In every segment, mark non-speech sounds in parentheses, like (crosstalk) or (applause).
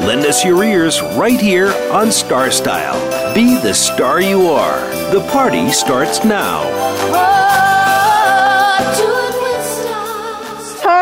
Lend us your ears right here on Star Style. Be the star you are. The party starts now.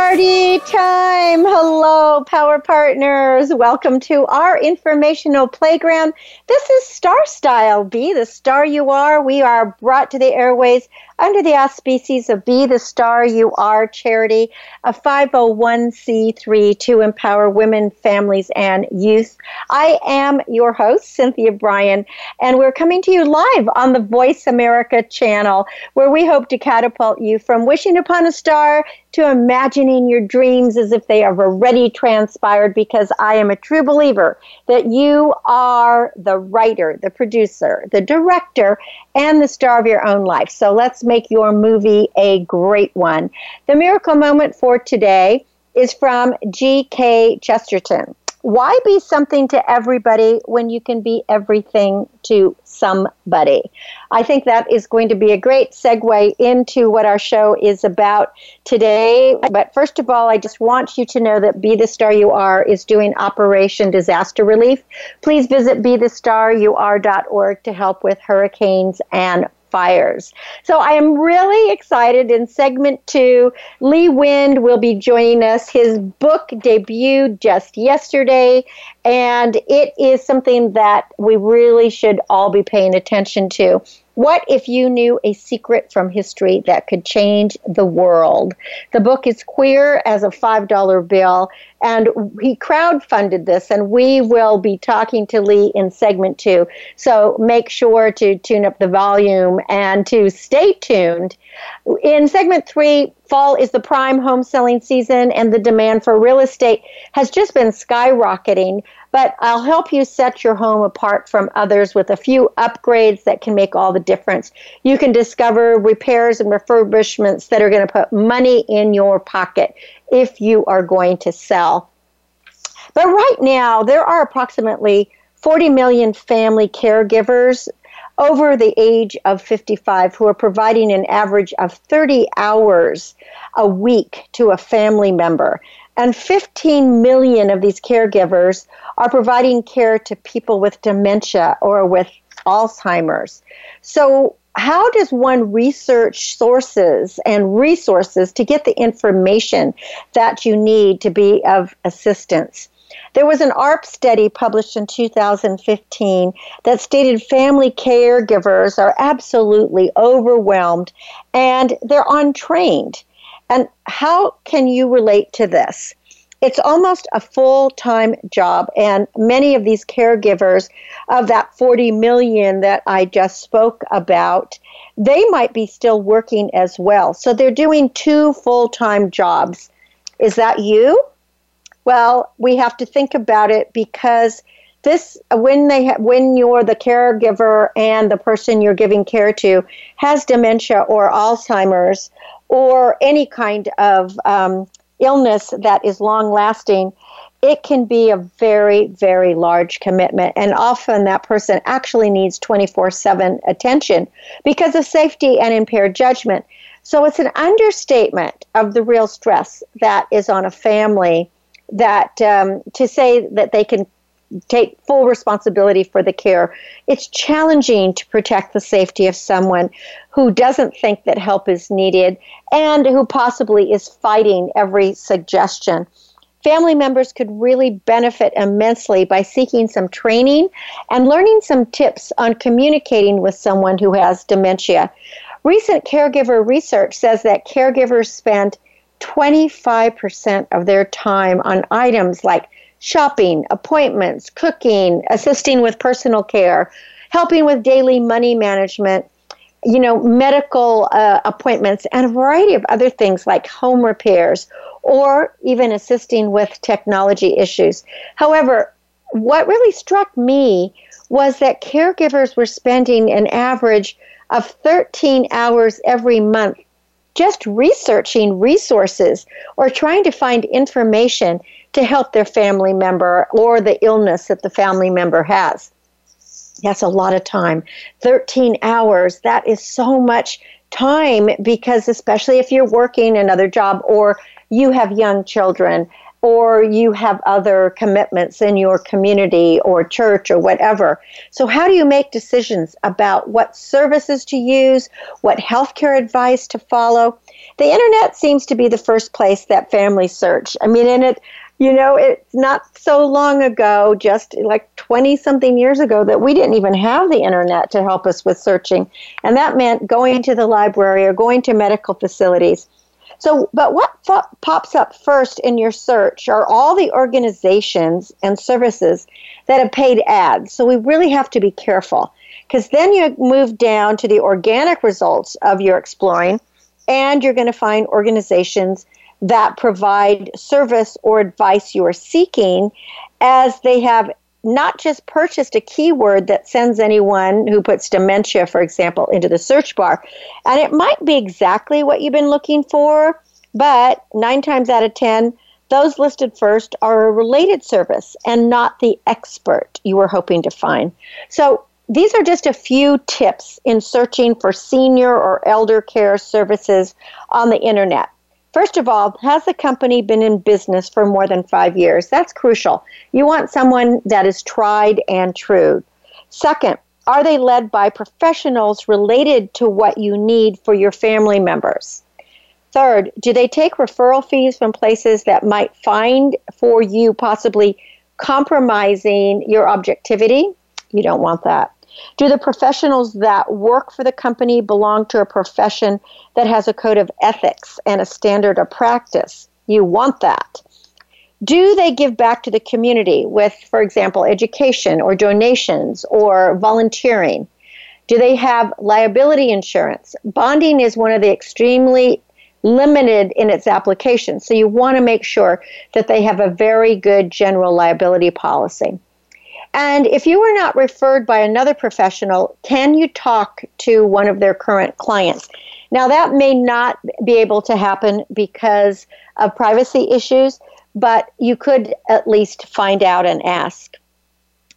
Party time! Hello, Power Partners. Welcome to our informational playground. This is Star Style. Be the star you are. We are brought to the airways under the auspices of Be the Star You Are charity, a 501c3 to empower women, families, and youth. I am your host, Cynthia Bryan, and we're coming to you live on the Voice America channel, where we hope to catapult you from wishing upon a star to imagining your dreams as if they have already transpired, because I am a true believer that you are the writer, the producer, the director, and the star of your own life. So let's make your movie a great one. The miracle moment for today is from G.K. Chesterton. Why be something to everybody when you can be everything to somebody? I think that is going to be a great segue into what our show is about today. But first of all, I just want you to know that Be the Star You Are is doing Operation Disaster Relief. Please visit BeTheStarYouAre.org to help with hurricanes and fires. So I am really excited. In segment two, Lee Wind will be joining us. His book debuted just yesterday, and it is something that we really should all be paying attention to. What if you knew a secret from history that could change the world? The book is queer as a $5 bill, and he crowdfunded this, and we will be talking to Lee in segment two. So make sure to tune up the volume and to stay tuned. In segment three, fall is the prime home selling season, and the demand for real estate has just been skyrocketing but I'll help you set your home apart from others with a few upgrades that can make all the difference. You can discover repairs and refurbishments that are going to put money in your pocket if you are going to sell. But right now, there are approximately 40 million family caregivers over the age of 55 who are providing an average of 30 hours a week to a family member. And 15 million of these caregivers are providing care to people with dementia or with Alzheimer's. So, how does one research sources and resources to get the information that you need to be of assistance? There was an AARP study published in 2015 that stated family caregivers are absolutely overwhelmed and they're untrained. And how can you relate to this? It's almost a full time job. And many of these caregivers of that 40 million that I just spoke about, they might be still working as well. So they're doing two full time jobs. Is that you? Well, we have to think about it because this when they ha- when you're the caregiver and the person you're giving care to has dementia or Alzheimer's or any kind of um, illness that is long lasting, it can be a very, very large commitment. And often that person actually needs 24 7 attention because of safety and impaired judgment. So it's an understatement of the real stress that is on a family that um, to say that they can take full responsibility for the care. It's challenging to protect the safety of someone who doesn't think that help is needed and who possibly is fighting every suggestion. Family members could really benefit immensely by seeking some training and learning some tips on communicating with someone who has dementia. Recent caregiver research says that caregivers spend 25% of their time on items like shopping, appointments, cooking, assisting with personal care, helping with daily money management, you know, medical uh, appointments, and a variety of other things like home repairs or even assisting with technology issues. However, what really struck me was that caregivers were spending an average of 13 hours every month just researching resources or trying to find information to help their family member or the illness that the family member has. That's a lot of time. 13 hours, that is so much time because, especially if you're working another job or you have young children or you have other commitments in your community or church or whatever. So, how do you make decisions about what services to use, what healthcare advice to follow? The internet seems to be the first place that families search. I mean, in it, you know, it's not so long ago, just like 20 something years ago, that we didn't even have the internet to help us with searching. And that meant going to the library or going to medical facilities so, but what f- pops up first in your search are all the organizations and services that have paid ads. So, we really have to be careful because then you move down to the organic results of your exploring, and you're going to find organizations that provide service or advice you are seeking as they have not just purchased a keyword that sends anyone who puts dementia, for example, into the search bar. And it might be exactly what you've been looking for, but nine times out of 10, those listed first are a related service and not the expert you were hoping to find. So these are just a few tips in searching for senior or elder care services on the internet. First of all, has the company been in business for more than five years? That's crucial. You want someone that is tried and true. Second, are they led by professionals related to what you need for your family members? Third, do they take referral fees from places that might find for you possibly compromising your objectivity? You don't want that. Do the professionals that work for the company belong to a profession that has a code of ethics and a standard of practice? You want that. Do they give back to the community with, for example, education or donations or volunteering? Do they have liability insurance? Bonding is one of the extremely limited in its application, so you want to make sure that they have a very good general liability policy. And if you were not referred by another professional, can you talk to one of their current clients? Now, that may not be able to happen because of privacy issues, but you could at least find out and ask.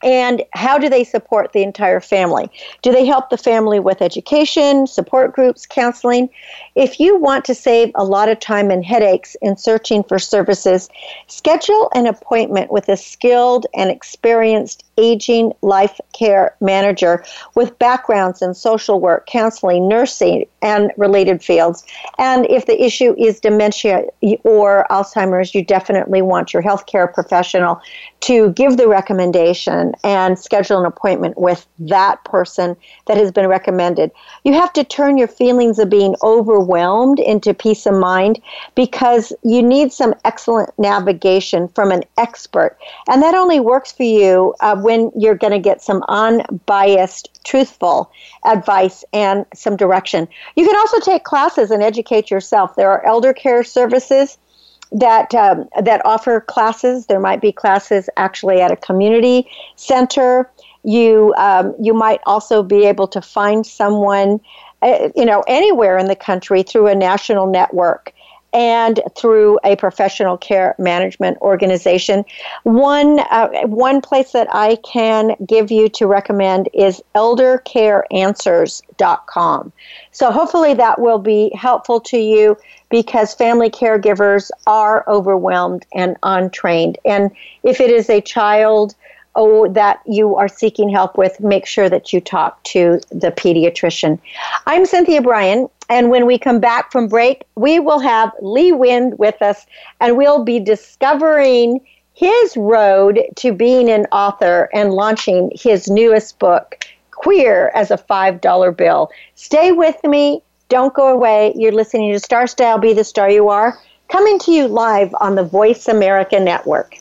And how do they support the entire family? Do they help the family with education, support groups, counseling? If you want to save a lot of time and headaches in searching for services, schedule an appointment with a skilled and experienced aging life care manager with backgrounds in social work, counseling, nursing, and related fields. And if the issue is dementia or Alzheimer's, you definitely want your healthcare professional to give the recommendation and schedule an appointment with that person that has been recommended. You have to turn your feelings of being overwhelmed into peace of mind because you need some excellent navigation from an expert. And that only works for you uh, when you're going to get some unbiased, truthful advice and some direction. You can also take classes and educate yourself. There are elder care services that um, that offer classes. There might be classes actually at a community center. You um, you might also be able to find someone, uh, you know, anywhere in the country through a national network and through a professional care management organization. One uh, one place that I can give you to recommend is eldercareanswers.com. So hopefully that will be helpful to you because family caregivers are overwhelmed and untrained. And if it is a child oh, that you are seeking help with, make sure that you talk to the pediatrician. I'm Cynthia Bryan, and when we come back from break, we will have Lee Wind with us, and we'll be discovering his road to being an author and launching his newest book, Queer as a $5 Bill. Stay with me. Don't go away. You're listening to Star Style Be the Star You Are, coming to you live on the Voice America Network.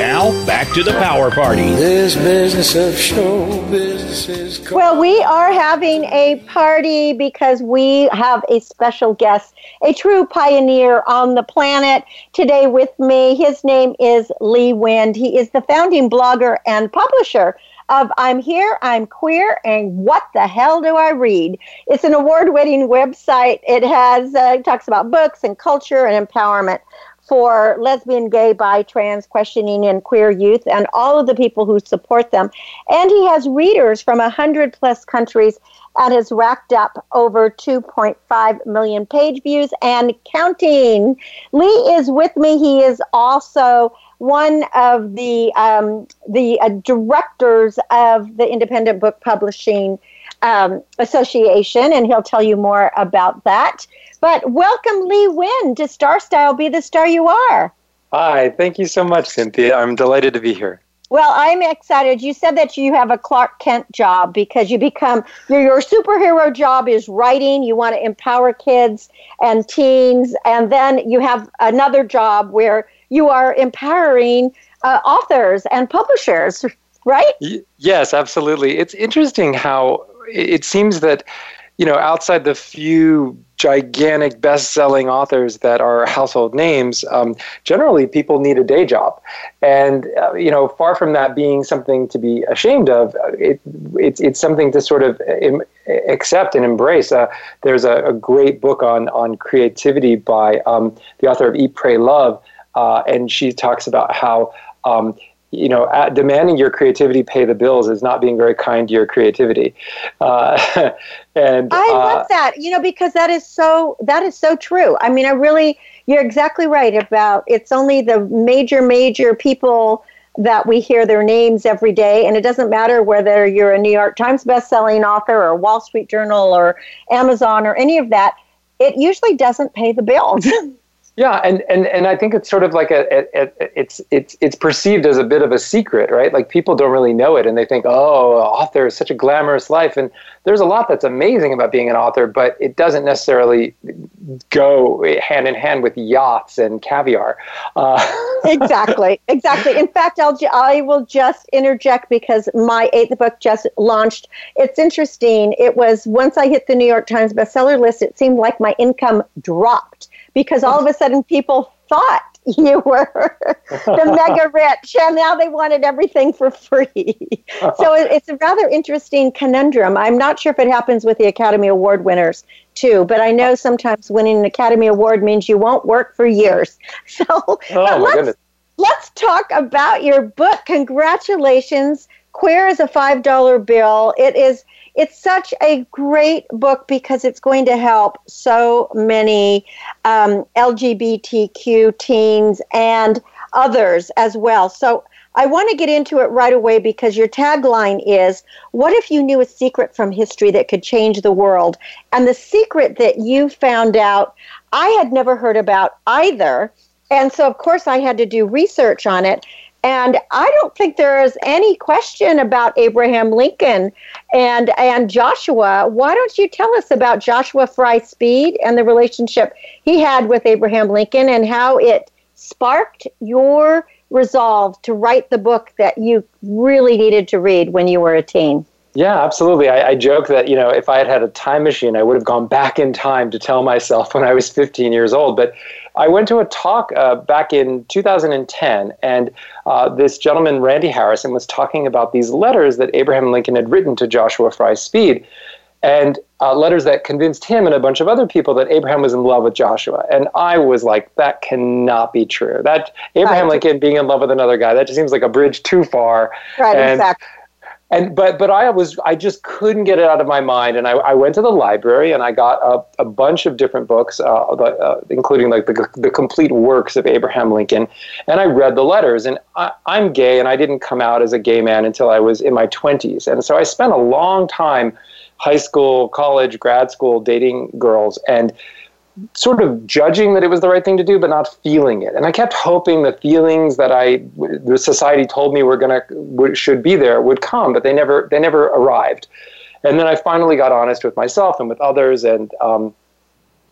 Now, back to the power party. This business of show business is calling. Well, we are having a party because we have a special guest, a true pioneer on the planet today with me. His name is Lee Wind. He is the founding blogger and publisher of I'm Here, I'm Queer, and What the Hell Do I Read? It's an award winning website. It has, uh, it talks about books and culture and empowerment for lesbian, gay, bi, trans, questioning, and queer youth, and all of the people who support them. And he has readers from 100 plus countries and has racked up over 2.5 million page views and counting. Lee is with me. He is also one of the um, the uh, directors of the Independent Book Publishing um, Association, and he'll tell you more about that. But welcome, Lee Wind, to Star Style. Be the star you are. Hi, thank you so much, Cynthia. I'm delighted to be here. Well, I'm excited. You said that you have a Clark Kent job because you become your, your superhero job is writing. You want to empower kids and teens, and then you have another job where you are empowering uh, authors and publishers, right? Y- yes, absolutely. It's interesting how it seems that you know outside the few gigantic best-selling authors that are (laughs) household names um, generally people need a day job. And uh, you know far from that being something to be ashamed of uh, it, it's, it's something to sort of Im- accept and embrace. Uh, there's a, a, great book on on creativity by um, the author of eat pray love uh, and she talks about how um, you know, at demanding your creativity pay the bills is not being very kind to your creativity. Uh, (laughs) and I uh, love that, you know, because that is so that is so true. I mean, I really, you're exactly right about it's only the major major people that we hear their names every day, and it doesn't matter whether you're a New York Times bestselling author or Wall Street Journal or Amazon or any of that. It usually doesn't pay the bills. (laughs) Yeah, and, and, and I think it's sort of like a, a, a, it's it's it's perceived as a bit of a secret, right? Like people don't really know it, and they think, oh, author is such a glamorous life, and there's a lot that's amazing about being an author, but it doesn't necessarily go hand in hand with yachts and caviar. Uh. (laughs) exactly, exactly. In fact, I'll I will just interject because my eighth book just launched. It's interesting. It was once I hit the New York Times bestseller list, it seemed like my income dropped because all of a sudden people thought (laughs) you were the mega (laughs) rich and now they wanted everything for free. (laughs) so it's a rather interesting conundrum. I'm not sure if it happens with the Academy Award winners too, but I know sometimes winning an Academy Award means you won't work for years. So oh, let's, goodness. let's talk about your book. Congratulations. Queer as a $5 bill. It is it's such a great book because it's going to help so many um, LGBTQ teens and others as well. So, I want to get into it right away because your tagline is What if you knew a secret from history that could change the world? And the secret that you found out, I had never heard about either. And so, of course, I had to do research on it. And I don't think there is any question about Abraham Lincoln and and Joshua. Why don't you tell us about Joshua Fry Speed and the relationship he had with Abraham Lincoln and how it sparked your resolve to write the book that you really needed to read when you were a teen? Yeah, absolutely. I, I, joke that you know if I had had a time machine, I would have gone back in time to tell myself when I was 15 years old. But I went to a talk uh, back in 2010, and uh, this gentleman, Randy Harrison, was talking about these letters that Abraham Lincoln had written to Joshua Fry Speed, and uh, letters that convinced him and a bunch of other people that Abraham was in love with Joshua. And I was like, that cannot be true. That Abraham right. Lincoln being in love with another guy, that just seems like a bridge too far. Right, and, exactly and but but I was I just couldn't get it out of my mind, and I, I went to the library and I got a, a bunch of different books, uh, uh, including like the the complete works of Abraham Lincoln, and I read the letters. And I, I'm gay, and I didn't come out as a gay man until I was in my twenties, and so I spent a long time, high school, college, grad school, dating girls, and sort of judging that it was the right thing to do, but not feeling it. And I kept hoping the feelings that I, the society told me were gonna should be there would come, but they never they never arrived. And then I finally got honest with myself and with others, and um,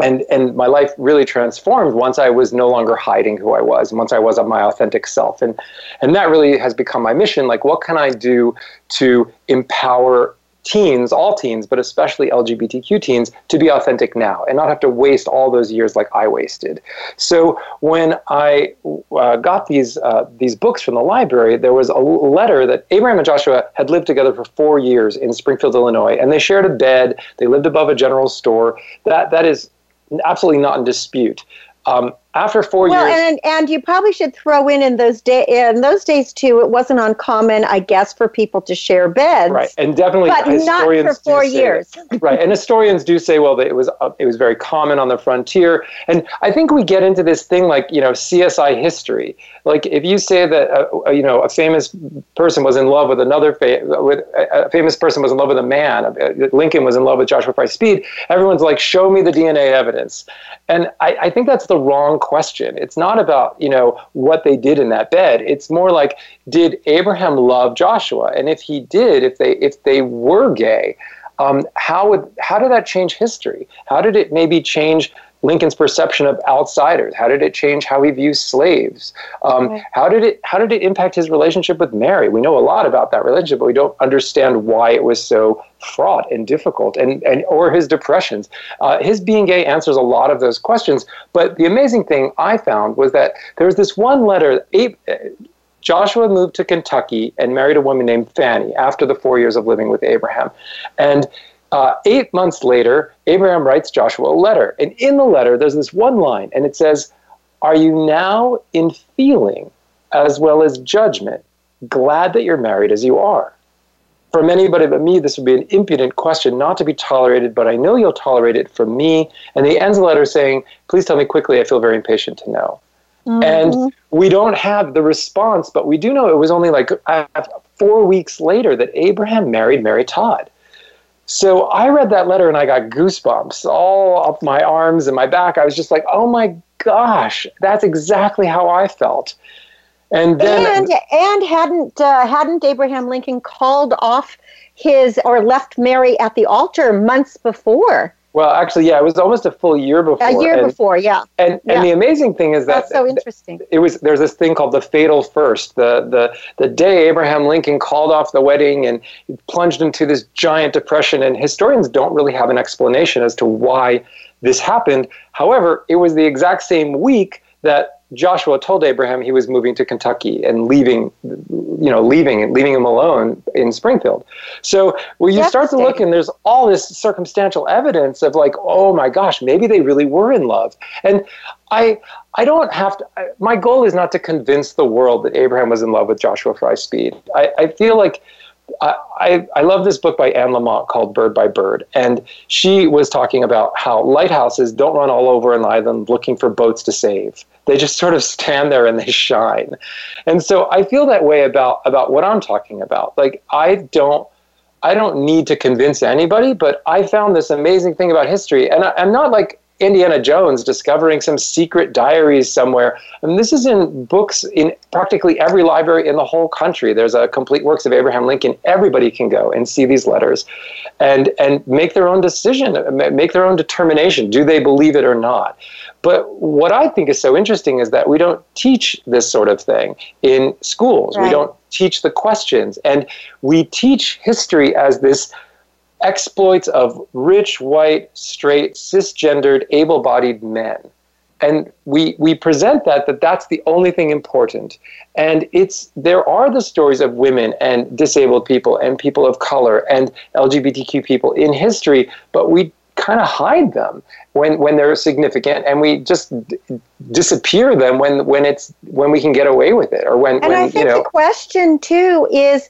and and my life really transformed once I was no longer hiding who I was, once I was my authentic self. And and that really has become my mission. Like, what can I do to empower teens, all teens, but especially LGBTQ teens, to be authentic now and not have to waste all those years like I wasted. So when I uh, got these uh, these books from the library, there was a letter that Abraham and Joshua had lived together for four years in Springfield, Illinois, and they shared a bed. They lived above a general store. That that is absolutely not in dispute. Um, after four well, years. And and you probably should throw in in those day in those days too. It wasn't uncommon, I guess, for people to share beds. Right, and definitely, but not for four years. right, and historians do say, well, that it was uh, it was very common on the frontier, and I think we get into this thing like you know CSI history. Like if you say that uh, you know a famous person was in love with another fa- with a famous person was in love with a man, uh, Lincoln was in love with Joshua Fry Speed. Everyone's like, show me the DNA evidence, and I, I think that's the wrong question. It's not about, you know, what they did in that bed. It's more like did Abraham love Joshua? And if he did, if they if they were gay, um, how would how did that change history? How did it maybe change Lincoln's perception of outsiders? How did it change how he views slaves? Um, how did it how did it impact his relationship with Mary? We know a lot about that relationship, but we don't understand why it was so fraught and difficult, and, and or his depressions. Uh, his being gay answers a lot of those questions. But the amazing thing I found was that there was this one letter. Joshua moved to Kentucky and married a woman named Fanny after the four years of living with Abraham, and uh, eight months later, Abraham writes Joshua a letter. And in the letter, there's this one line, and it says, Are you now in feeling as well as judgment glad that you're married as you are? From anybody but me, this would be an impudent question not to be tolerated, but I know you'll tolerate it from me. And he ends the letter saying, Please tell me quickly, I feel very impatient to know. Mm-hmm. And we don't have the response, but we do know it was only like uh, four weeks later that Abraham married Mary Todd. So I read that letter and I got goosebumps all up my arms and my back. I was just like, oh my gosh, that's exactly how I felt. And then, and and hadn't uh, hadn't Abraham Lincoln called off his or left Mary at the altar months before? Well, actually, yeah, it was almost a full year before. A year and, before, yeah. And yeah. and the amazing thing is that that's so interesting. It was there's this thing called the fatal first. The the the day Abraham Lincoln called off the wedding and plunged into this giant depression, and historians don't really have an explanation as to why this happened. However, it was the exact same week that Joshua told Abraham he was moving to Kentucky and leaving, you know, leaving and leaving him alone in Springfield. So when you start to look and there's all this circumstantial evidence of like, oh my gosh, maybe they really were in love. And I, I don't have to. I, my goal is not to convince the world that Abraham was in love with Joshua Fry Speed. I, I feel like I, I love this book by Anne Lamott called Bird by Bird. And she was talking about how lighthouses don't run all over an island looking for boats to save. They just sort of stand there and they shine. And so I feel that way about, about what I'm talking about. Like, I don't. I don't need to convince anybody, but I found this amazing thing about history. And I, I'm not like Indiana Jones discovering some secret diaries somewhere. And this is in books in practically every library in the whole country. There's a complete works of Abraham Lincoln. Everybody can go and see these letters and, and make their own decision, make their own determination. Do they believe it or not? But what I think is so interesting is that we don't teach this sort of thing in schools. Right. We don't teach the questions. And we teach history as this exploits of rich, white, straight, cisgendered, able-bodied men. And we, we present that that that's the only thing important. And it's there are the stories of women and disabled people and people of color and LGBTQ people in history, but we kind of hide them when, when they're significant and we just d- disappear them when, when it's when we can get away with it or when, and when I think you know the question too is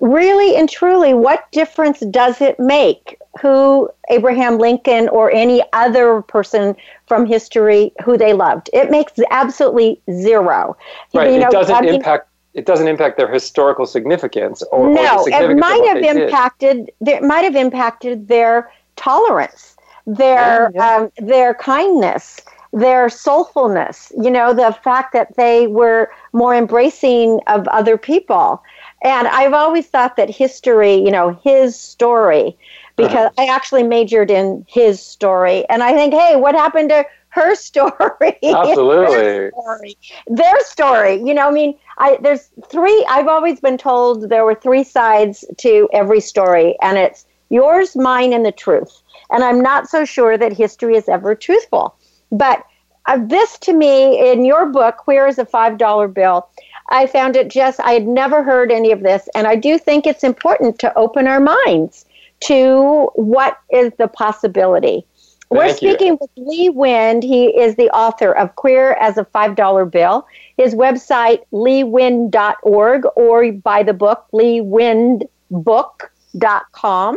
really and truly, what difference does it make who Abraham Lincoln or any other person from history who they loved? It makes absolutely zero. Right. You it doesn't I mean, impact. It doesn't impact their historical significance, or, or the no, it might have they did. impacted. It might have impacted their tolerance, their Yeah, um, their kindness, their soulfulness. You know, the fact that they were more embracing of other people. And I've always thought that history, you know, his story, because I actually majored in his story, and I think, hey, what happened to her (laughs) story? Absolutely. Their story. Their story. You know, I mean, I there's three. I've always been told there were three sides to every story, and it's yours, mine, and the truth. And I'm not so sure that history is ever truthful. But uh, this, to me, in your book, Queer as a Five Dollar Bill? I found it just, I had never heard any of this. And I do think it's important to open our minds to what is the possibility. We're Thank you. speaking with Lee Wind. He is the author of Queer as a $5 Bill. His website, leewind.org, or buy the book, leewindbook.com.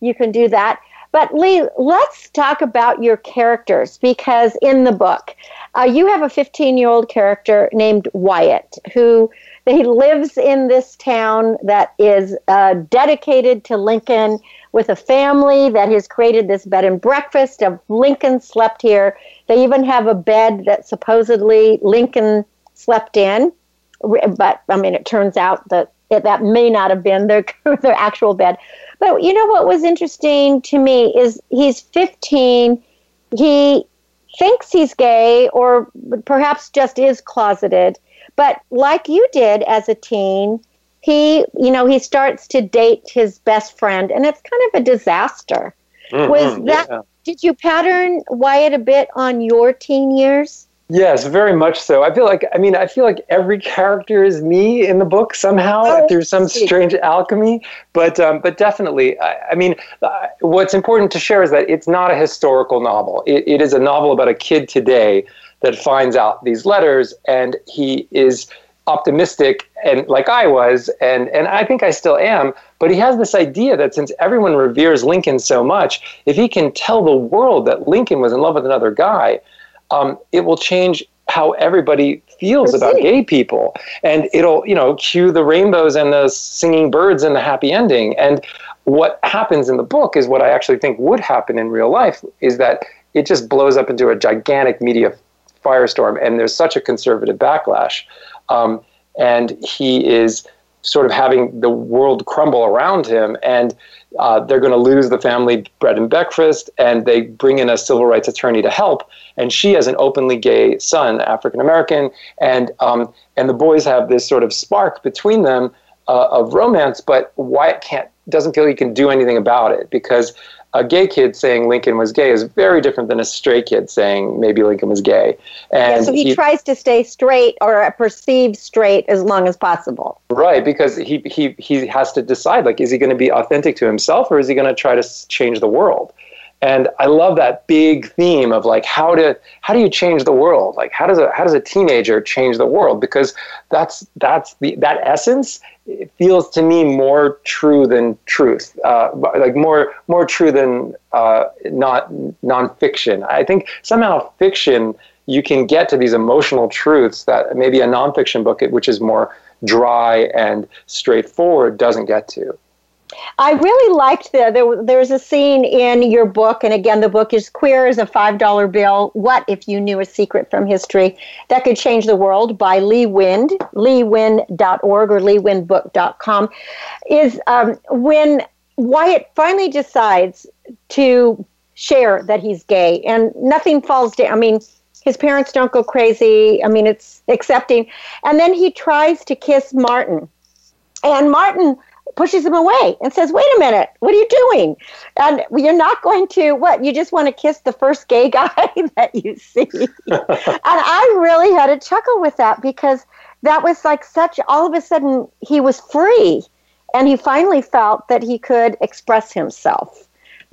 You can do that. But Lee, let's talk about your characters because in the book, uh, you have a 15 year old character named Wyatt who he lives in this town that is uh, dedicated to Lincoln with a family that has created this bed and breakfast of Lincoln slept here. They even have a bed that supposedly Lincoln slept in, but I mean, it turns out that it, that may not have been their (laughs) their actual bed. But you know what was interesting to me is he's 15. He thinks he's gay or perhaps just is closeted. But like you did as a teen, he, you know, he starts to date his best friend and it's kind of a disaster. Mhm, Was that yeah. did you pattern Wyatt a bit on your teen years? Yes, very much so. I feel like I mean I feel like every character is me in the book somehow Oh, through some strange alchemy. But um, but definitely, I, I mean, uh, what's important to share is that it's not a historical novel. It, it is a novel about a kid today that finds out these letters, and he is optimistic and like I was, and and I think I still am. But he has this idea that since everyone reveres Lincoln so much, if he can tell the world that Lincoln was in love with another guy, um, it will change how everybody feels about gay people. And it'll you know cue the rainbows and the singing birds and the happy ending. And what happens in the book is what i actually think would happen in real life is that it just blows up into a gigantic media firestorm. And there's such a conservative backlash. Um, and he is sort of having the world crumble around him and uh, they're going to lose the family bread and breakfast and they bring in a civil rights attorney to help and she has an openly gay son african american and um, and the boys have this sort of spark between them uh, of romance but wyatt can't doesn't feel he can do anything about it because a gay kid saying Lincoln was gay is very different than a straight kid saying maybe Lincoln was gay. And yeah, so he, tries to stay straight or perceive straight as long as possible. Right, because he he he has to decide like is he going to be authentic to himself or is he going to try to change the world? And I love that big theme of like how to how do you change the world? Like how does a how does a teenager change the world? Because that's that's the that essence it feels to me more true than truth, uh, like more more true than uh, not nonfiction. I think somehow fiction you can get to these emotional truths that maybe a nonfiction book, which is more dry and straightforward, doesn't get to. I really liked the there. There's a scene in your book, and again, the book is "Queer as a Five Dollar Bill: What If You Knew a Secret from History That Could Change the World" by Lee Wind, leewind.org or leewindbook.com. Is um, when Wyatt finally decides to share that he's gay, and nothing falls down. I mean, his parents don't go crazy. I mean, it's accepting, and then he tries to kiss Martin, and Martin pushes him away and says, Wait a minute, what are you doing? And you're not going to, what, you just want to kiss the first gay (laughs) guy that you see. (laughs) and I really had a chuckle with that because that was like such, all of a sudden, he was free and he finally felt that he could express himself.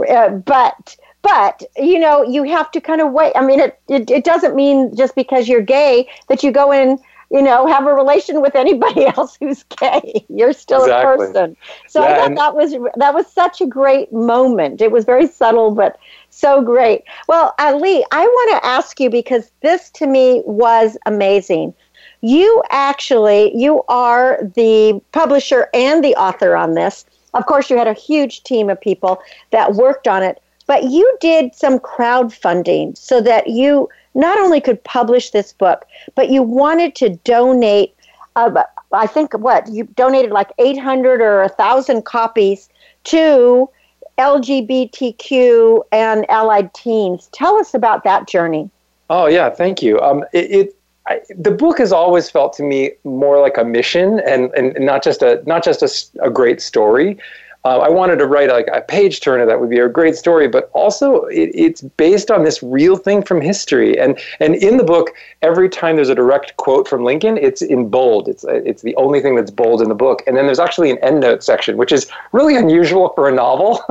Uh, but, but you know, you have to kind of wait. I mean, it, it, it doesn't mean just because you're gay that you go in you know, have a relation with anybody (laughs) else who's gay. You're still exactly. a person. So yeah, I thought that was that was such a great moment. It was very subtle, but so great. Well, Ali, I want to ask you because this to me was amazing. You actually you are the publisher and the author on this. Of course, you had a huge team of people that worked on it, but you did some crowdfunding so that you not only could publish this book, but you wanted to donate. Uh, I think what you donated like 800 or 1,000 copies to LGBTQ and allied teens. Tell us about that journey. Oh yeah, thank you. Um, it, it I, the book has always felt to me more like a mission and, and not just a not just a, a great story uh, I wanted to write like a page turner that would be a great story, but also it, it's based on this real thing from history. And and in the book, every time there's a direct quote from Lincoln, it's in bold. It's it's the only thing that's bold in the book. And then there's actually an endnote section, which is really unusual for a novel.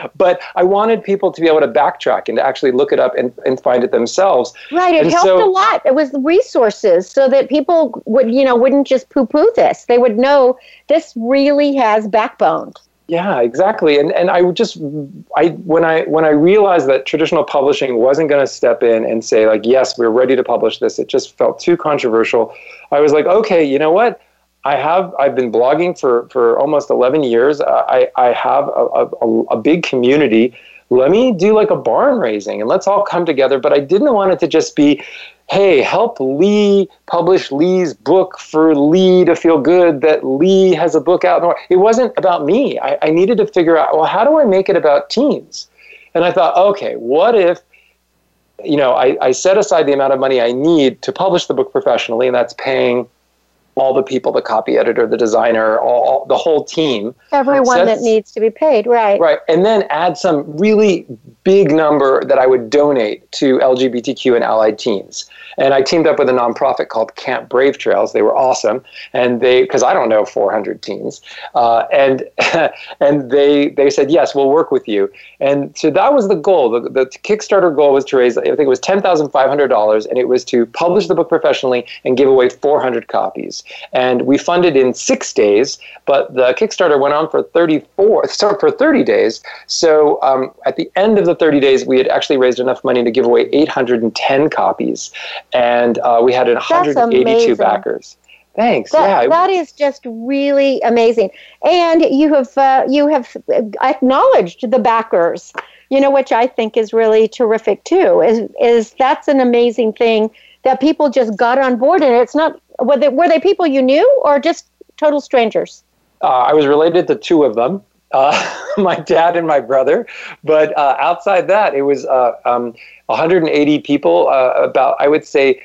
(laughs) but I wanted people to be able to backtrack and to actually look it up and, and find it themselves. Right. It and helped so, a lot. It was resources so that people would you know wouldn't just poo poo this. They would know this really has backbone. Yeah, exactly. And and I just I when I when I realized that traditional publishing wasn't going to step in and say like, yes, we're ready to publish this. It just felt too controversial. I was like, okay, you know what? I have I've been blogging for for almost 11 years. I I have a, a, a big community. Let me do like a barn raising and let's all come together. But I didn't want it to just be hey, help Lee publish Lee's book for Lee to feel good that Lee has a book out. It wasn't about me. I, I needed to figure out, well, how do I make it about teens? And I thought, okay, what if, you know, I, I set aside the amount of money I need to publish the book professionally, and that's paying all the people, the copy editor, the designer, all, all the whole team. Everyone that needs to be paid, right? Right, and then add some really big number that I would donate to LGBTQ and allied teens. And I teamed up with a nonprofit called Camp Brave Trails. They were awesome, and they because I don't know 400 teens, uh, and (laughs) and they they said yes, we'll work with you. And so that was the goal. The, the Kickstarter goal was to raise I think it was ten thousand five hundred dollars, and it was to publish the book professionally and give away 400 copies. And we funded in six days, but the Kickstarter went on for 34 for 30 days. So um, at the end of the 30 days, we had actually raised enough money to give away 810 copies and uh, we had 182 backers. Thanks. That, yeah, that is just really amazing. And you have uh, you have acknowledged the backers. You know, which I think is really terrific too. Is is that's an amazing thing that people just got on board, and it's not were they, were they people you knew or just total strangers? Uh, I was related to two of them. Uh, (laughs) (laughs) my dad and my brother. But uh, outside that, it was uh, um, 180 people. Uh, about I would say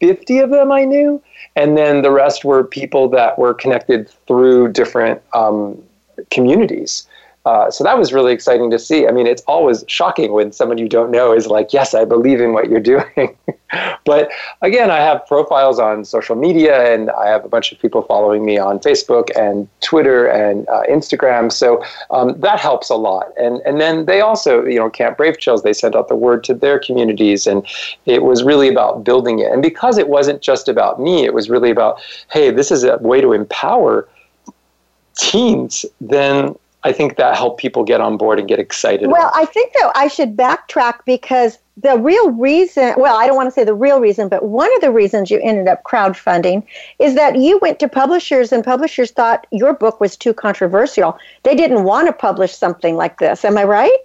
50 of them I knew, and then the rest were people that were connected through different um, communities. Uh, so that was really exciting to see. I mean, it's always shocking when someone you don't know is like, "Yes, I believe in what you're doing." (laughs) but again, I have profiles on social media, and I have a bunch of people following me on Facebook and Twitter and uh, Instagram. So um, that helps a lot. And and then they also, you know, Camp Brave Trails, they sent out the word to their communities, and it was really about building it. And because it wasn't just about me, it was really about, hey, this is a way to empower teens. Then I think that helped people get on board and get excited. Well, I think though I should backtrack because the real reason, well, I don't want to say the real reason, but one of the reasons you ended up crowdfunding is that you went to publishers and publishers thought your book was too controversial. They didn't want to publish something like this. Am I right?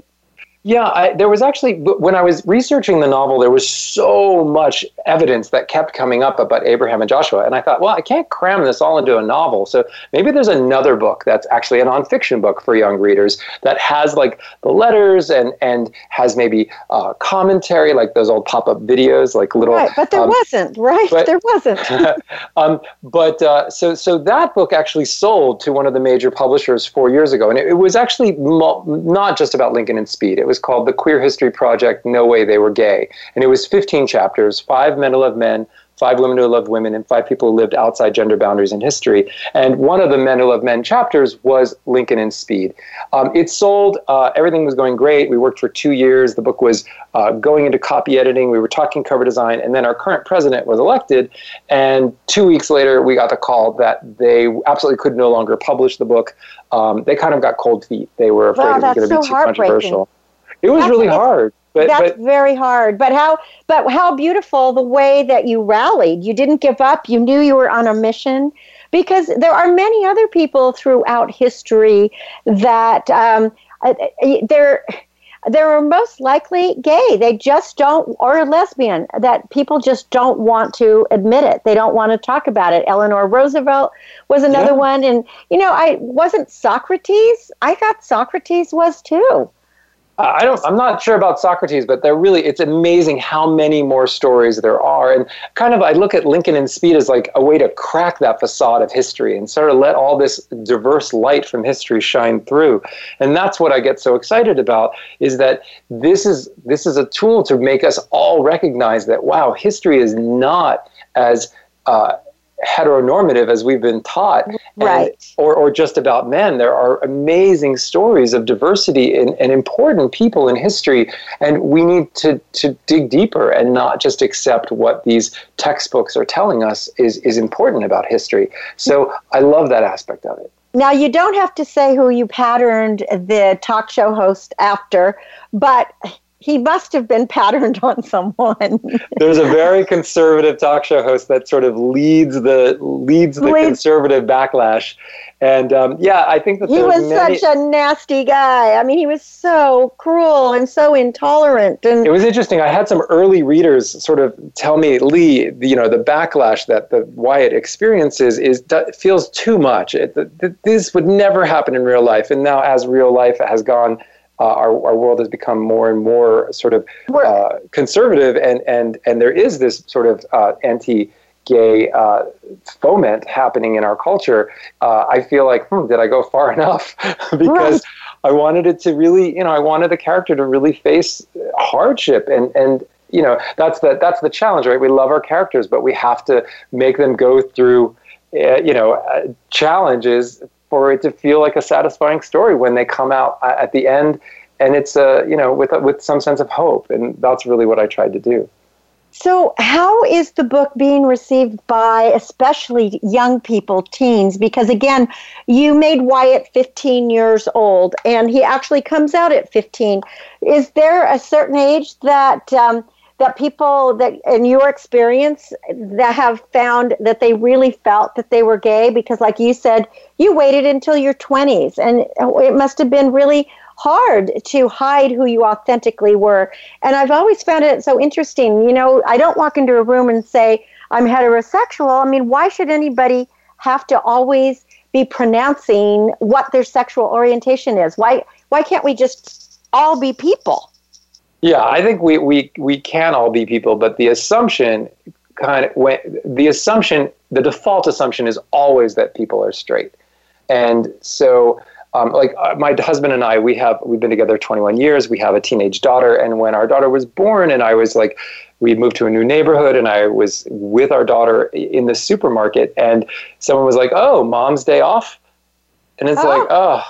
Yeah, I, there was actually, when I was researching the novel, there was so much evidence that kept coming up about Abraham and Joshua. And I thought, well, I can't cram this all into a novel. So maybe there's another book that's actually a nonfiction book for young readers that has like the letters and, and has maybe uh, commentary, like those old pop up videos, like little. Right, but there um, wasn't, right? But, there wasn't. (laughs) um, but uh, so, so that book actually sold to one of the major publishers four years ago. And it, it was actually mo- not just about Lincoln and Speed. It was called The Queer History Project No Way They Were Gay. And it was 15 chapters, five men who loved men, five women who loved women, and five people who lived outside gender boundaries in history. And one of the Men Who Loved Men chapters was Lincoln and Speed. Um, it sold, uh, everything was going great. We worked for two years. The book was uh, going into copy editing. We were talking cover design. And then our current president was elected. And two weeks later, we got the call that they absolutely could no longer publish the book. Um, they kind of got cold feet. They were afraid wow, it was going to so be too controversial. It was That's- really hard. But, That's but very hard. But how but how beautiful the way that you rallied. You didn't give up. You knew you were on a mission. Because there are many other people throughout history that um, uh, they're they're most likely gay. They just don't, or lesbian, that people just don't want to admit it. They don't want to talk about it. Eleanor Roosevelt was another Yeah. one. And, you know, I wasn't Socrates. I thought Socrates was too. I don't. I'm not sure about Socrates, but they're really. It's amazing how many more stories there are, and kind of I look at Lincoln and Speed as like a way to crack that facade of history and sort of let all this diverse light from history shine through. And that's what I get so excited about is that this is this is a tool to make us all recognize that wow, history is not as uh, heteronormative as we've been taught. And- Right. or, or just about men there are amazing stories of diversity and, and important people in history. And we need to, to dig deeper and not just accept what these textbooks are telling us is, is important about history. So i love that aspect of it. Now, you don't have to say who you patterned the talk show host after, but he must have been patterned (laughs) on someone. there's a very conservative talk show host that sort of leads the leads the Leads- conservative backlash and um, yeah i think that he was many, such a nasty guy. I mean, he was so cruel and so intolerant. And it was interesting. I had some early readers sort of tell me, Lee, you know, the backlash that the Wyatt experiences is feels too much. It, th- th- this would never happen in real life. And now, as real life has gone, uh, our, our world has become more and more sort of uh, conservative, and, and, and there is this sort of uh, anti gay uh, foment happening in our culture. Uh, I feel like, hmm, did I go far (laughs) enough? because I wanted it to really, you know, I wanted the character to really face hardship and and you know that's the that's the challenge, right? We love our characters, but we have to make them go through, uh, you know, uh, challenges for it to feel like a satisfying story when they come out uh, at the end, and it's uh, you know with with some sense of hope, and that's really what I tried to do. so, how is the book being received by especially young people, teens? Because again, you made Wyatt 15 years old, and he actually comes out at 15. Is there a certain age that um, that people that in your experience that have found that they really felt that they were gay? Because, like you said, you waited until your 20s, and it must have been really hard to hide who you authentically were. And I've always found it so interesting. You know, I don't walk into a room and say, I'm heterosexual. I mean, why should anybody have to always be pronouncing what their sexual orientation is? Why why can't we just all be people? Yeah, I think we, we, we can all be people, but the assumption kind of when the assumption the default assumption is always that people are straight, and so um, like uh, my husband and I, we have we've been together 21 years. We have a teenage daughter, and when our daughter was born, and I was like, we moved to a new neighborhood, and I was with our daughter in the supermarket, and someone was like, "Oh, mom's day off," and it's Oh. like, "Oh,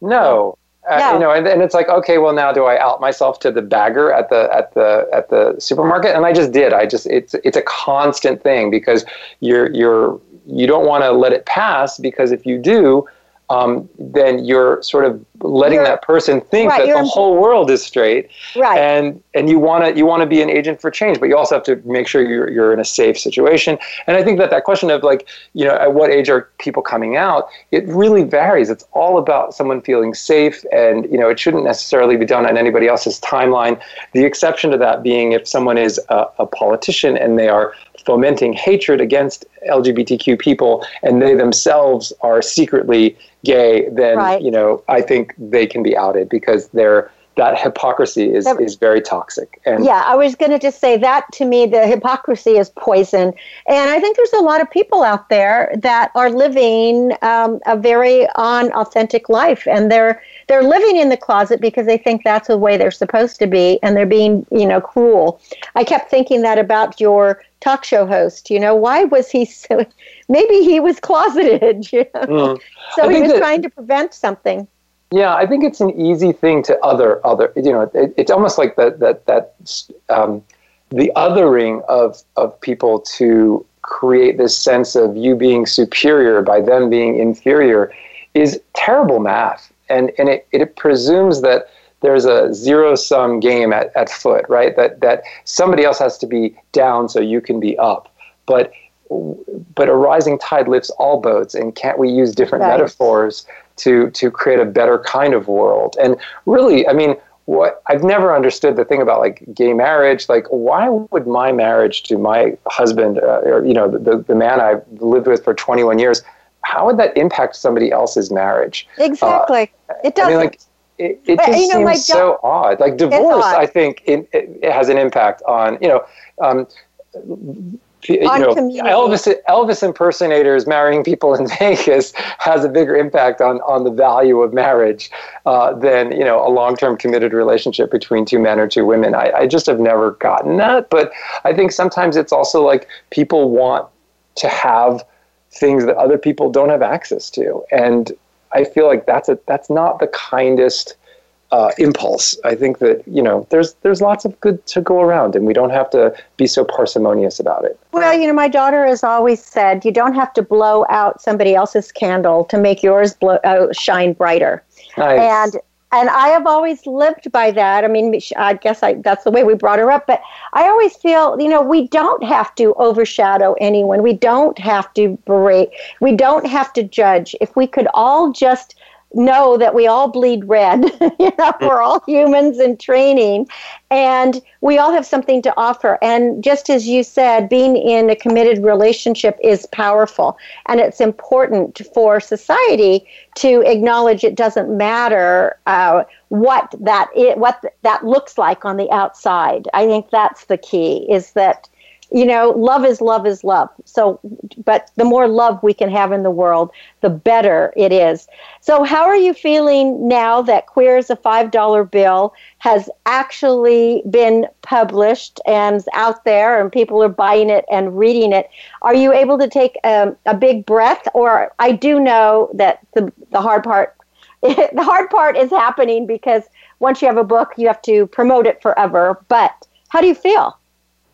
no." Uh, you know, and, and it's like, okay, well, now do I out myself to the bagger at the at the at the supermarket? And I just did. I just it's it's a constant thing because you're you're you don't want to let it pass because if you do, um, then you're sort of letting You're- that person think right, that the whole world is straight, Right. and and you want to you want to be an agent for change, but you also have to make sure you're you're in a safe situation. And I think that that question of like you know at what age are people coming out, it really varies. It's all about someone feeling safe, and you know it shouldn't necessarily be done on anybody else's timeline. The exception to that being if someone is a, a politician and they are fomenting hatred against LGBTQ people, and they themselves are secretly gay, then Right. you know I think they can be outed because they're that hypocrisy is, That- is very toxic. And Yeah, I was going to just say that to me, the hypocrisy is poison. And I think there's a lot of people out there that are living um, a very unauthentic life. And they're, they're living in the closet because they think that's the way they're supposed to be. And they're being, you know, cruel. I kept thinking that about your talk show host. You know, why was he (laughs) so, maybe he was closeted, (laughs) you know? Mm. So I he was that- trying to prevent something. Yeah, I think it's an easy thing to other other. You know, it, it's almost like that that that um, the othering of of people to create this sense of you being superior by them being inferior is terrible math, and and it it presumes that there's a zero sum game at, at foot, right? That that somebody else has to be down so you can be up, but but a rising tide lifts all boats, and can't we use different Right. metaphors to to create a better kind of world? And really, I mean, what I've never understood the thing about like gay marriage. Like, why would my marriage to my husband, uh, or you know, the the man I've lived with for 21 years, how would that impact somebody else's marriage? Exactly. it doesn't. I mean, like, it, it But, just you know, seems so odd. Like divorce, odd. I think it, it has an impact on you know. Um, you On know, community. Elvis Elvis impersonators marrying people in (laughs) Vegas has a bigger impact on, on the value of marriage uh, than you know a long term committed relationship between two men or two women. I, I just have never gotten that, but I think sometimes it's also like people want to have things that other people don't have access to, and I feel like that's a that's not the kindest uh, impulse. I think that you know there's there's lots of good to go around, and we don't have to be so parsimonious about it. Well, you know, my daughter has always said you don't have to blow out somebody else's candle to make yours blow, uh, shine brighter. Nice. And and I have always lived by that. I mean, I guess I, that's the way we brought her up. But I always feel, you know, we don't have to overshadow anyone. We don't have to berate. We don't have to judge. If we could all just know that we all bleed red, (laughs) you know, we're all humans in training, and we all have something to offer. And just as you said, being in a committed relationship is powerful, and it's important for society to acknowledge it doesn't matter uh, what that it, what that looks like on the outside. I think that's the key. Is that you know, love is love is love. So, but the more love we can have in the world, the better it is. So, how are you feeling now that Queer as a $5 bill has actually been published and out there and people are buying it and reading it? Are you able to take um, a big breath? Or I do know that the, the hard part. (laughs) the hard part is happening because once you have a book, you have to promote it forever. But how do you feel?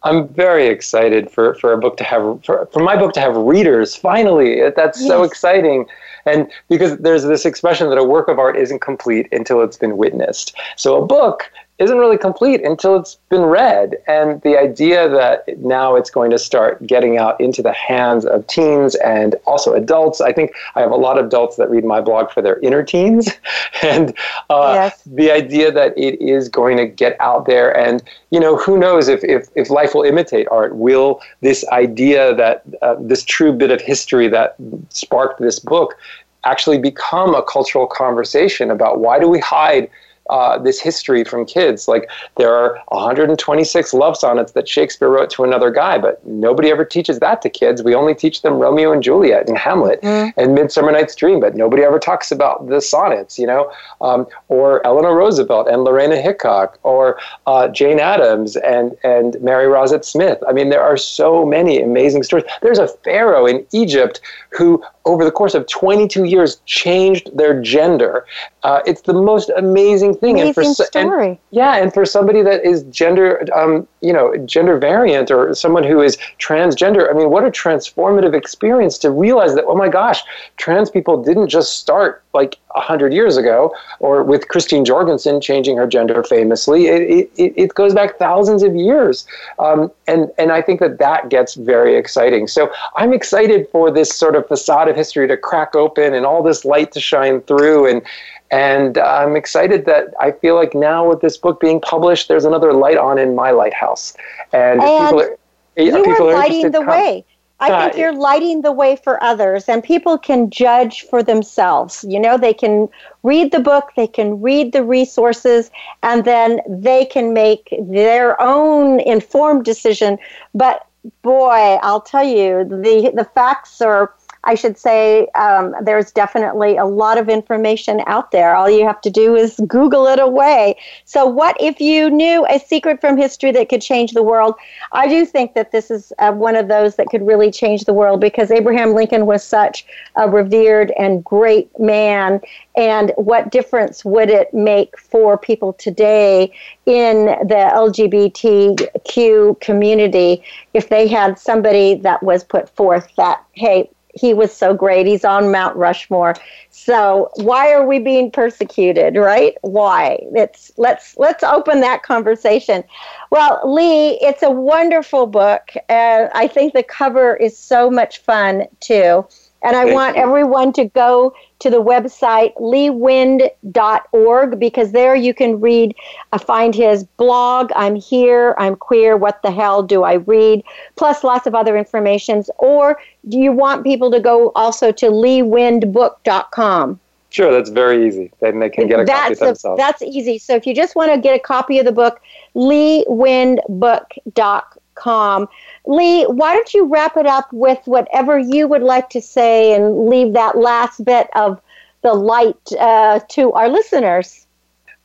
I'm very excited for, for a book to have for, for my book to have readers. Finally, that's so exciting, and because there's this expression that a work of art isn't complete until it's been witnessed. So a book isn't really complete until it's been read, and the idea that now it's going to start getting out into the hands of teens and also adults. I think I have a lot of adults that read my blog for their inner teens, (laughs) and uh, Yes. the idea that it is going to get out there and you know who knows if, if, if life will imitate art will this idea that uh, this true bit of history that sparked this book actually become a cultural conversation about why do we hide uh, this history from kids. Like there are 126 love sonnets that Shakespeare wrote to another guy, but nobody ever teaches that to kids. We only teach them Romeo and Juliet and Hamlet mm. and Midsummer Night's Dream, but nobody ever talks about the sonnets, you know, um, or Eleanor Roosevelt and Lorena Hickok, or uh, Jane Addams and and Mary Rozet Smith. I mean, there are so many amazing stories. There's a pharaoh in Egypt who over the course of 22 years changed their gender. Uh, it's the most amazing thing. Amazing and for, story. And, yeah, and for somebody that is gender, um, you know, gender variant or someone who is transgender, I mean, what a transformative experience to realize that, oh my gosh, trans people didn't just start like 100 years ago, or with Christine Jorgensen changing her gender famously. It, it, it goes back thousands of years. Um, and, and I think that that gets very exciting. So I'm excited for this sort of facade history to crack open and all this light to shine through. And, and uh, I'm excited that I feel like now with this book being published, there's another light on in my lighthouse. And, and people are, you people are lighting the way. I think you're lighting the way for others, and people can judge for themselves. You know, they can read the book, they can read the resources, and then they can make their own informed decision. But boy, I'll tell you, the the facts are I should say um, there's definitely a lot of information out there. All you have to do is Google it away. So, what if you knew a secret from history that could change the world? I do think that this is uh, one of those that could really change the world because Abraham Lincoln was such a revered and great man. And what difference would it make for people today in the LGBTQ community if they had somebody that was put forth that, hey, he was so great. He's on Mount Rushmore. So why are we being persecuted, right? Why? It's let's let's open that conversation. Well, Lee, it's a wonderful book. and I think the cover is so much fun too. And I Thank want you. everyone to go to the website leewind.org because there you can read, uh, find his blog. I'm here, I'm queer, what the hell do I read? Plus lots of other informations. Or do you want people to go also to leewindbook.com? Sure, that's very easy. Then they can get a that's copy themselves. A, that's easy. So if you just want to get a copy of the book, leewindbook.com. Lee, why don't you wrap it up with whatever you would like to say and leave that last bit of the light uh, to our listeners?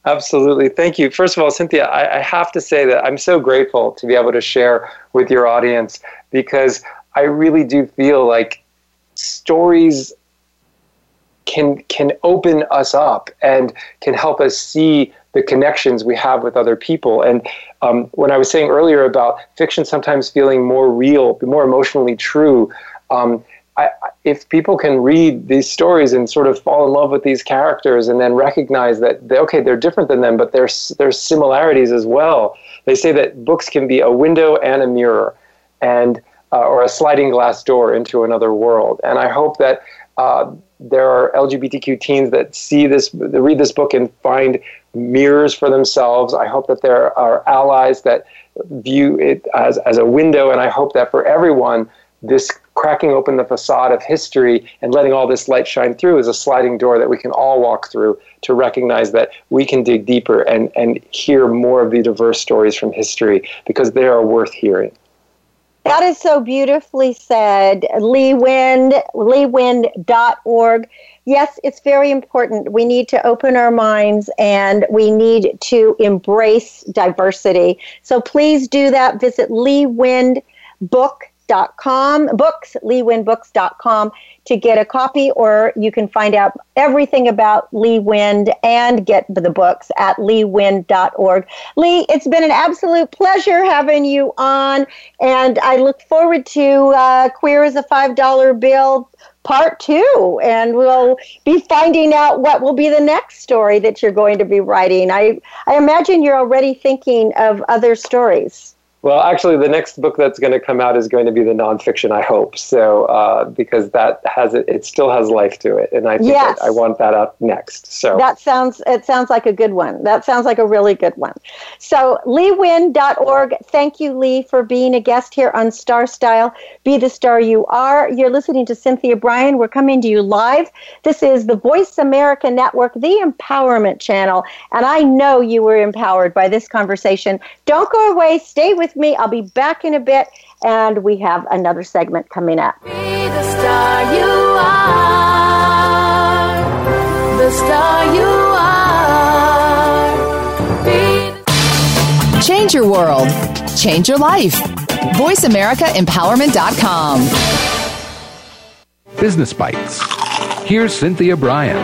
Absolutely. Thank you. First of all, Cynthia, I, I, have to say that I'm so grateful to be able to share with your audience because I really do feel like stories can can open us up and can help us see the connections we have with other people. And um, when I was saying earlier about fiction sometimes feeling more real, more emotionally true, um, I, if people can read these stories and sort of fall in love with these characters and then recognize that they, okay they're different than them but there's there's similarities as well. They say that books can be a window and a mirror and uh, or a sliding glass door into another world. And i hope that uh, there are lgbtq teens that see this read this book and find mirrors for themselves. I hope that there are allies that view it as, as a window, and I hope that for everyone, this cracking open the facade of history and letting all this light shine through is a sliding door that we can all walk through to recognize that we can dig deeper and, and hear more of the diverse stories from history because they are worth hearing. That is so beautifully said. Lee Wind, leewind.org yes, it's very important. We need to open our minds and we need to embrace diversity. So please do that. Visit leewindbook.com, books, leewindbooks.com to get a copy, or you can find out everything about Lee Wind and get the books at leewind.org. Lee, it's been an absolute pleasure having you on, and I look forward to uh, Queer as a $5 Bill part two, and we'll be finding out what will be the next story that you're going to be writing. I, I imagine you're already thinking of other stories. Well, actually, the next book that's going to come out is going to be the nonfiction. I hope so, uh, because that has it. It still has life to it, and I think Yes. that I want that up next. So That sounds it sounds like a good one. That sounds like a really good one. So leewind.org. Thank you, Lee, for being a guest here on Star Style. Be the star you are. You're listening to Cynthia Brian. We're coming to you live. This is the Voice America Network, the Empowerment Channel, and I know you were empowered by this conversation. Don't go away. Stay with me. I'll be back in a bit, and we have another segment coming up. Be the star you are. The star you are. Be Change your world. Change your life. VoiceAmericaEmpowerment.com. Business Bites. Here's Cynthia Brian.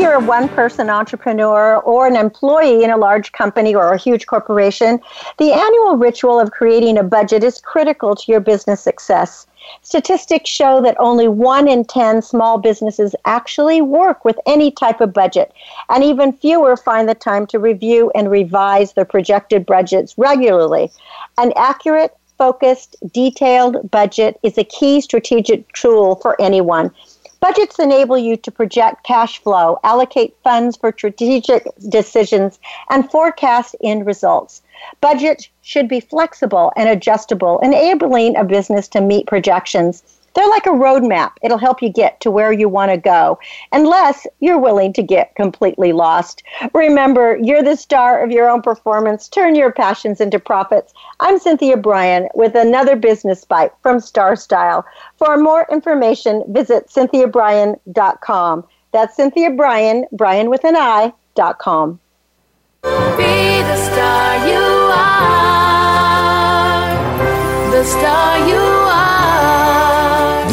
You're a one person entrepreneur or an employee in a large company or a huge corporation, the annual ritual of creating a budget is critical to your business success. Statistics show that only one in 10 small businesses actually work with any type of budget, and even fewer find the time to review and revise their projected budgets regularly. An accurate, focused, detailed budget is a key strategic tool for anyone. Budgets enable you to project cash flow, allocate funds for strategic decisions, and forecast end results. Budgets should be flexible and adjustable, enabling a business to meet projections. They're like a roadmap. It'll help you get to where you want to go, unless you're willing to get completely lost. Remember, you're the star of your own performance. Turn your passions into profits. I'm Cynthia Brian with another business bite from Star Style. For more information, visit cynthiabrian.com. That's Cynthia Brian, Brian with an I, dot com. Be the star you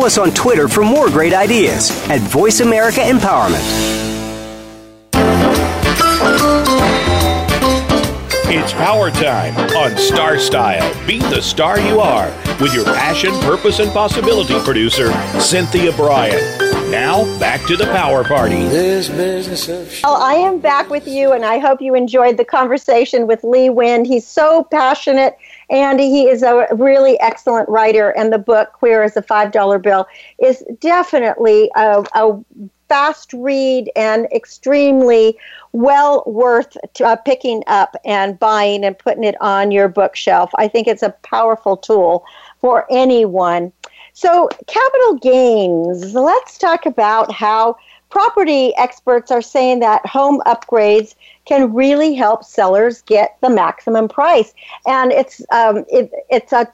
Follow us on Twitter for more great ideas at Voice America Empowerment. It's power time on Star Style. Be the star you are with your passion, purpose, and possibility producer, Cynthia Brian. Now, back to the power party. This business of Well, I am back with you, and I hope you enjoyed the conversation with Lee Wind. He's so passionate, and he is a really excellent writer. And the book, Queer as a $5 Bill, is definitely a, a fast read and extremely well worth t- uh, picking up and buying and putting it on your bookshelf. I think it's a powerful tool for anyone. So, capital gains. Let's talk about how property experts are saying that home upgrades can really help sellers get the maximum price. And it's um, it, it's a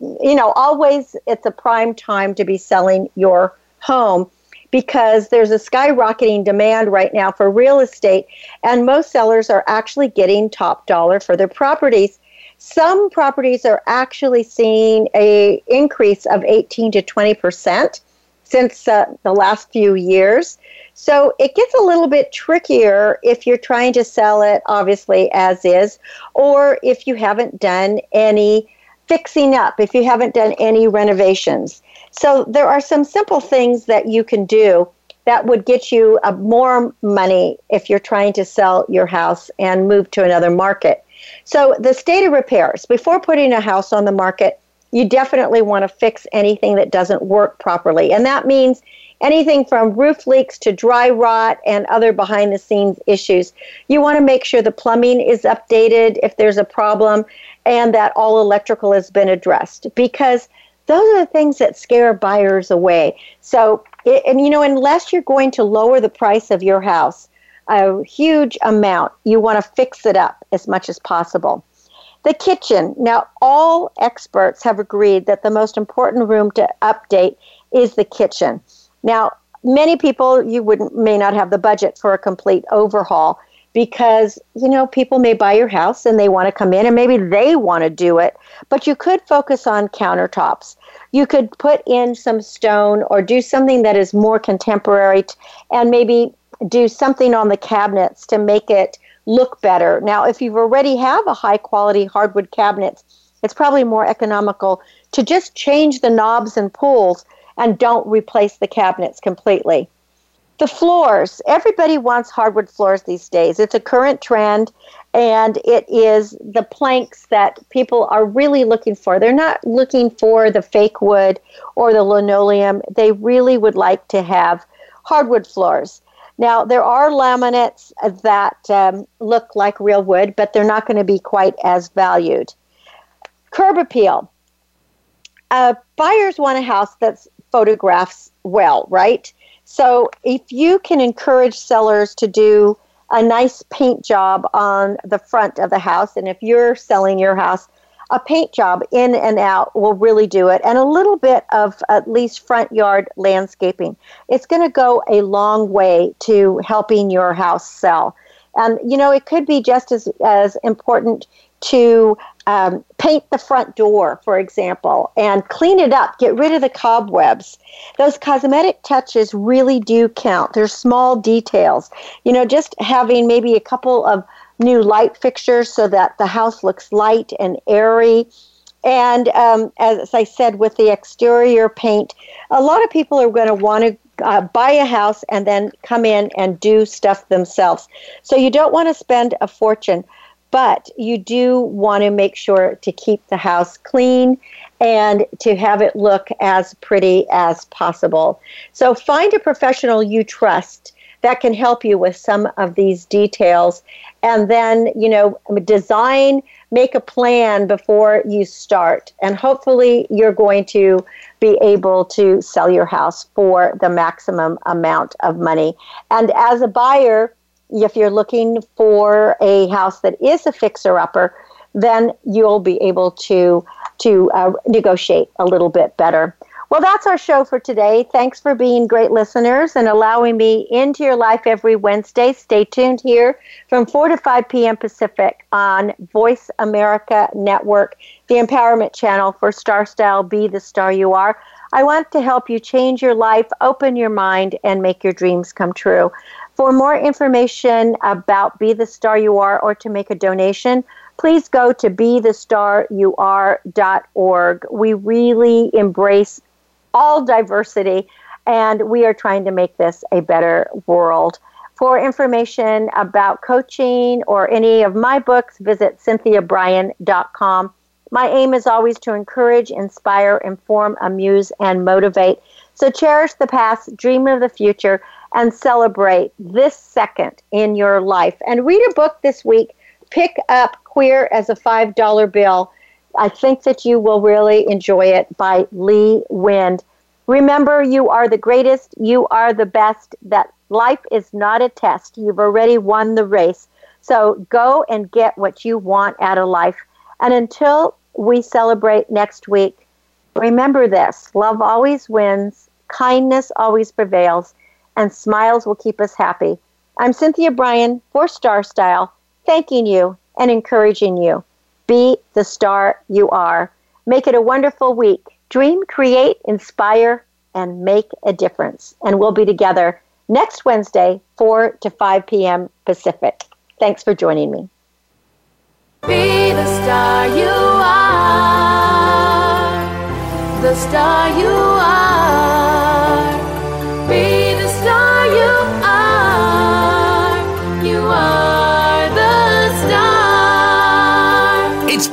you know always it's a prime time to be selling your home because there's a skyrocketing demand right now for real estate and most sellers are actually getting top dollar for their properties some properties are actually seeing a increase of 18 to 20 percent since uh, the last few years so it gets a little bit trickier if you're trying to sell it obviously as is or if you haven't done any fixing up if you haven't done any renovations so there are some simple things that you can do that would get you uh, more money if you're trying to sell your house and move to another market. So the state of repairs, before putting a house on the market, you definitely want to fix anything that doesn't work properly. And that means anything from roof leaks to dry rot and other behind the scenes issues. You want to make sure the plumbing is updated if there's a problem and that all electrical has been addressed because those are the things that scare buyers away. So, and you know, unless you're going to lower the price of your house a huge amount, you want to fix it up as much as possible. The kitchen. Now, all experts have agreed that the most important room to update is the kitchen. Now, many people you wouldn't may not have the budget for a complete overhaul because you know people may buy your house and they want to come in and maybe they want to do it but you could focus on countertops you could put in some stone or do something that is more contemporary t- and maybe do something on the cabinets to make it look better. Now, if you've already have a high quality hardwood cabinet, it's probably more economical to just change the knobs and pulls and don't replace the cabinets completely. The floors, everybody wants hardwood floors these days. It's a current trend and it is the planks that people are really looking for. They're not looking for the fake wood or the linoleum. They really would like to have hardwood floors. Now, there are laminates that um, look like real wood, but they're not going to be quite as valued. Curb appeal. Uh, buyers want a house that photographs well, right? So if you can encourage sellers to do a nice paint job on the front of the house, and if you're selling your house, a paint job in and out will really do it, and a little bit of at least front yard landscaping. It's going to go a long way to helping your house sell. And you know, it could be just as as important to um, paint the front door, for example, and clean it up, get rid of the cobwebs. Those cosmetic touches really do count. They're small details. You know, just having maybe a couple of new light fixtures so that the house looks light and airy. And um, as I said, with the exterior paint, a lot of people are going to want to uh, buy a house and then come in and do stuff themselves. So you don't want to spend a fortune, but you do want to make sure to keep the house clean and to have it look as pretty as possible. So find a professional you trust that can help you with some of these details. And then you know design make a plan before you start. And hopefully you're going to be able to sell your house for the maximum amount of money. And as a buyer if you're looking for a house that is a fixer upper then you'll be able to to uh, negotiate a little bit better well, that's our show for today. Thanks for being great listeners and allowing me into your life every Wednesday. Stay tuned here from 4 to 5 p.m. Pacific on Voice America Network, the empowerment channel for Star Style Be the Star You Are. I want to help you change your life, open your mind, and make your dreams come true. For more information about Be the Star You Are or to make a donation, please go to be the star you bethestaryouare.org. We really embrace all diversity, and we are trying to make this a better world. For information about coaching or any of my books, visit cynthiabrian.com. My aim is always to encourage, inspire, inform, amuse, and motivate. So cherish the past, dream of the future, and celebrate this second in your life. And read a book this week. Pick up Queer as a $5 Bill I think that you will really enjoy it by Lee Wind. Remember, you are the greatest, you are the best, that life is not a test. You've already won the race. So go and get what you want out of life. And until we celebrate next week, remember this love always wins, kindness always prevails, and smiles will keep us happy. I'm Cynthia Brian for Star Style, thanking you and encouraging you. Be the star you are. Make it a wonderful week. Dream, create, inspire, and make a difference. And we'll be together next Wednesday, 4 to 5 p.m. Pacific. Thanks for joining me. Be the star you are. The star you are.